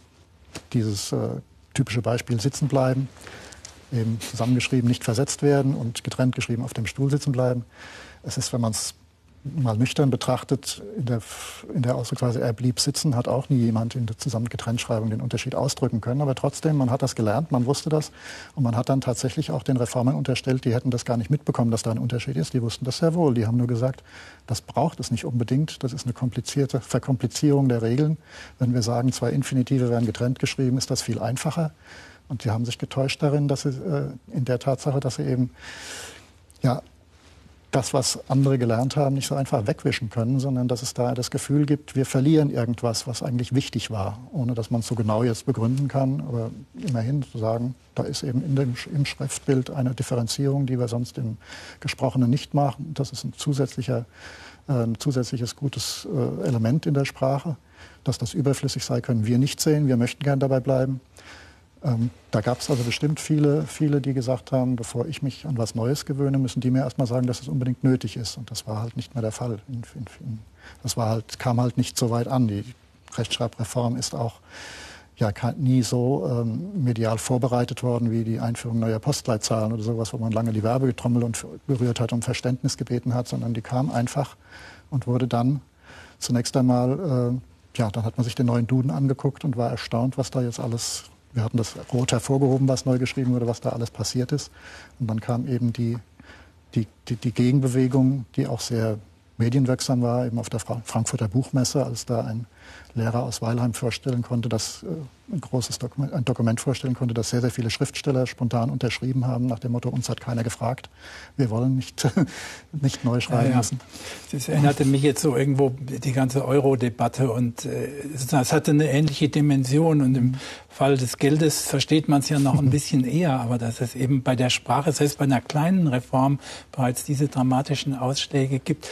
dieses äh, typische Beispiel sitzen bleiben, eben zusammengeschrieben nicht versetzt werden und getrennt geschrieben auf dem Stuhl sitzen bleiben. Es ist, wenn man es mal nüchtern betrachtet, in der, in der Ausdrucksweise, er blieb sitzen, hat auch nie jemand in der Zusammengetrenntschreibung den Unterschied ausdrücken können. Aber trotzdem, man hat das gelernt, man wusste das. Und man hat dann tatsächlich auch den Reformern unterstellt, die hätten das gar nicht mitbekommen, dass da ein Unterschied ist. Die wussten das sehr wohl. Die haben nur gesagt, das braucht es nicht unbedingt. Das ist eine komplizierte Verkomplizierung der Regeln. Wenn wir sagen, zwei Infinitive werden getrennt geschrieben, ist das viel einfacher. Und sie haben sich getäuscht darin, dass sie äh, in der Tatsache, dass sie eben ja, das, was andere gelernt haben, nicht so einfach wegwischen können, sondern dass es da das Gefühl gibt, wir verlieren irgendwas, was eigentlich wichtig war, ohne dass man es so genau jetzt begründen kann. Aber immerhin zu sagen, da ist eben in dem, im Schriftbild eine Differenzierung, die wir sonst im Gesprochenen nicht machen. Das ist ein, zusätzlicher, äh, ein zusätzliches gutes äh, Element in der Sprache. Dass das überflüssig sei, können wir nicht sehen. Wir möchten gern dabei bleiben. Ähm, da gab es also bestimmt viele, viele, die gesagt haben, bevor ich mich an was Neues gewöhne, müssen die mir erstmal sagen, dass es unbedingt nötig ist. Und das war halt nicht mehr der Fall. Das war halt, kam halt nicht so weit an. Die Rechtschreibreform ist auch ja nie so ähm, medial vorbereitet worden wie die Einführung neuer Postleitzahlen oder sowas, wo man lange die Werbegetrommel und berührt hat und Verständnis gebeten hat, sondern die kam einfach und wurde dann zunächst einmal, äh, ja, dann hat man sich den neuen Duden angeguckt und war erstaunt, was da jetzt alles wir hatten das rot hervorgehoben, was neu geschrieben wurde, was da alles passiert ist. Und dann kam eben die, die, die, die Gegenbewegung, die auch sehr medienwirksam war, eben auf der Frankfurter Buchmesse, als da ein Lehrer aus Weilheim vorstellen konnte, dass äh, ein großes Dokument, ein Dokument vorstellen konnte, das sehr, sehr viele Schriftsteller spontan unterschrieben haben, nach dem Motto, uns hat keiner gefragt, wir wollen nicht, nicht neu schreiben ja, müssen. Das erinnerte mich jetzt so irgendwo die ganze Euro-Debatte und äh, es hatte eine ähnliche Dimension und im Fall des Geldes versteht man es ja noch ein bisschen eher, aber dass es eben bei der Sprache, selbst bei einer kleinen Reform, bereits diese dramatischen Ausschläge gibt,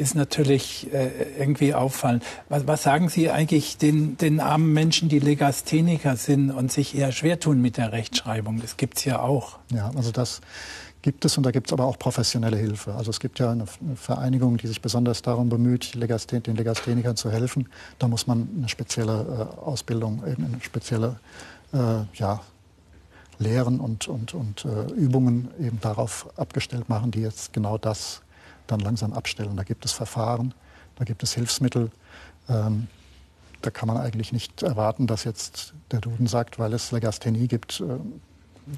ist natürlich äh, irgendwie auffallend. Was, was, sagen Sie eigentlich den, den armen Menschen, die Legastheniker sind und sich eher schwer tun mit der Rechtschreibung? Das gibt es ja auch. Ja, also das gibt es und da gibt es aber auch professionelle Hilfe. Also es gibt ja eine Vereinigung, die sich besonders darum bemüht, Legasthen den Legasthenikern zu helfen. Da muss man eine spezielle äh, Ausbildung, eben eine spezielle äh, ja, Lehren und, und, und äh, Übungen eben darauf abgestellt machen, die jetzt genau das dann langsam abstellen. Da gibt es Verfahren, da gibt es Hilfsmittel. Ähm, da kann man eigentlich nicht erwarten, dass jetzt der Duden sagt, weil es Legasthenie gibt, äh,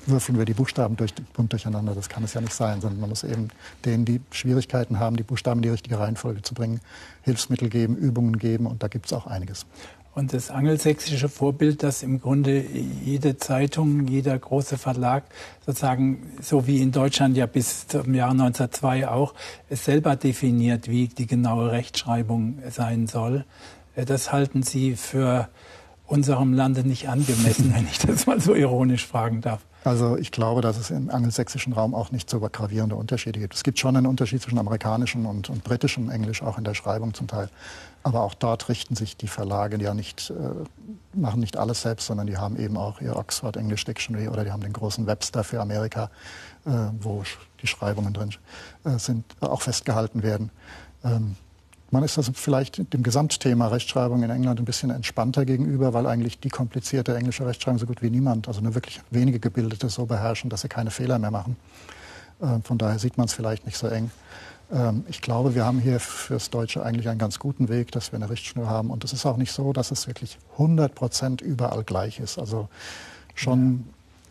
würfeln wir die Buchstaben durch, bunt durcheinander. Das kann es ja nicht sein, sondern man muss eben denen, die Schwierigkeiten haben, die Buchstaben in die richtige Reihenfolge zu bringen, Hilfsmittel geben, Übungen geben und da gibt es auch einiges. Und das angelsächsische Vorbild, dass im Grunde jede Zeitung, jeder große Verlag sozusagen, so wie in Deutschland ja bis zum Jahr 1902 auch, es selber definiert, wie die genaue Rechtschreibung sein soll. Äh, das halten Sie für unserem Lande nicht angemessen, wenn ich das mal so ironisch fragen darf. Also ich glaube, dass es im angelsächsischen Raum auch nicht so gravierende Unterschiede gibt. Es gibt schon einen Unterschied zwischen amerikanischem und, und britischem Englisch, auch in der Schreibung zum Teil. Aber auch dort richten sich die Verlage ja nicht, äh, machen nicht alles selbst, sondern die haben eben auch ihr Oxford English Dictionary oder die haben den großen Webster für Amerika, äh, wo die Schreibungen drin äh, sind, auch festgehalten werden. Ähm, man ist also vielleicht dem Gesamtthema Rechtschreibung in England ein bisschen entspannter gegenüber, weil eigentlich die komplizierte englische Rechtschreibung so gut wie niemand, also nur wirklich wenige Gebildete so beherrschen, dass sie keine Fehler mehr machen. Äh, von daher sieht man es vielleicht nicht so eng. Ähm, ich glaube, wir haben hier fürs Deutsche eigentlich einen ganz guten Weg, dass wir eine Richtschnur haben. Und es ist auch nicht so, dass es wirklich 100 Prozent überall gleich ist. Also schon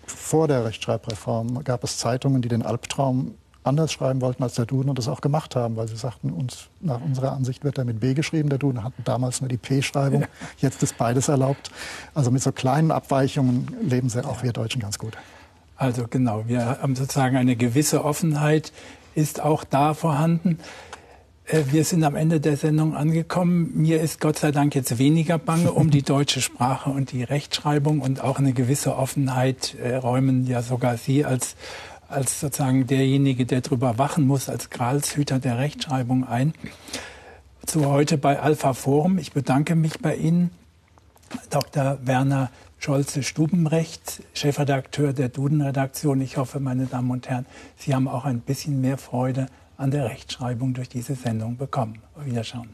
ja. vor der Rechtschreibreform gab es Zeitungen, die den Albtraum anders schreiben wollten als der Duden und das auch gemacht haben, weil sie sagten, uns, nach unserer Ansicht wird er mit B geschrieben. Der Duden hatte damals nur die P-Schreibung, ja. jetzt ist beides erlaubt. Also mit so kleinen Abweichungen leben sie auch wir Deutschen ganz gut. Also genau, wir haben sozusagen eine gewisse Offenheit, ist auch da vorhanden. Äh, wir sind am Ende der Sendung angekommen. Mir ist Gott sei Dank jetzt weniger bange um die deutsche Sprache und die Rechtschreibung und auch eine gewisse Offenheit äh, räumen ja sogar Sie als als sozusagen derjenige, der darüber wachen muss, als Gralshüter der Rechtschreibung ein. Zu heute bei Alpha Forum. Ich bedanke mich bei Ihnen, Dr. Werner Scholze-Stubenrecht, Chefredakteur der Duden-Redaktion. Ich hoffe, meine Damen und Herren, Sie haben auch ein bisschen mehr Freude an der Rechtschreibung durch diese Sendung bekommen. Auf Wiederschauen.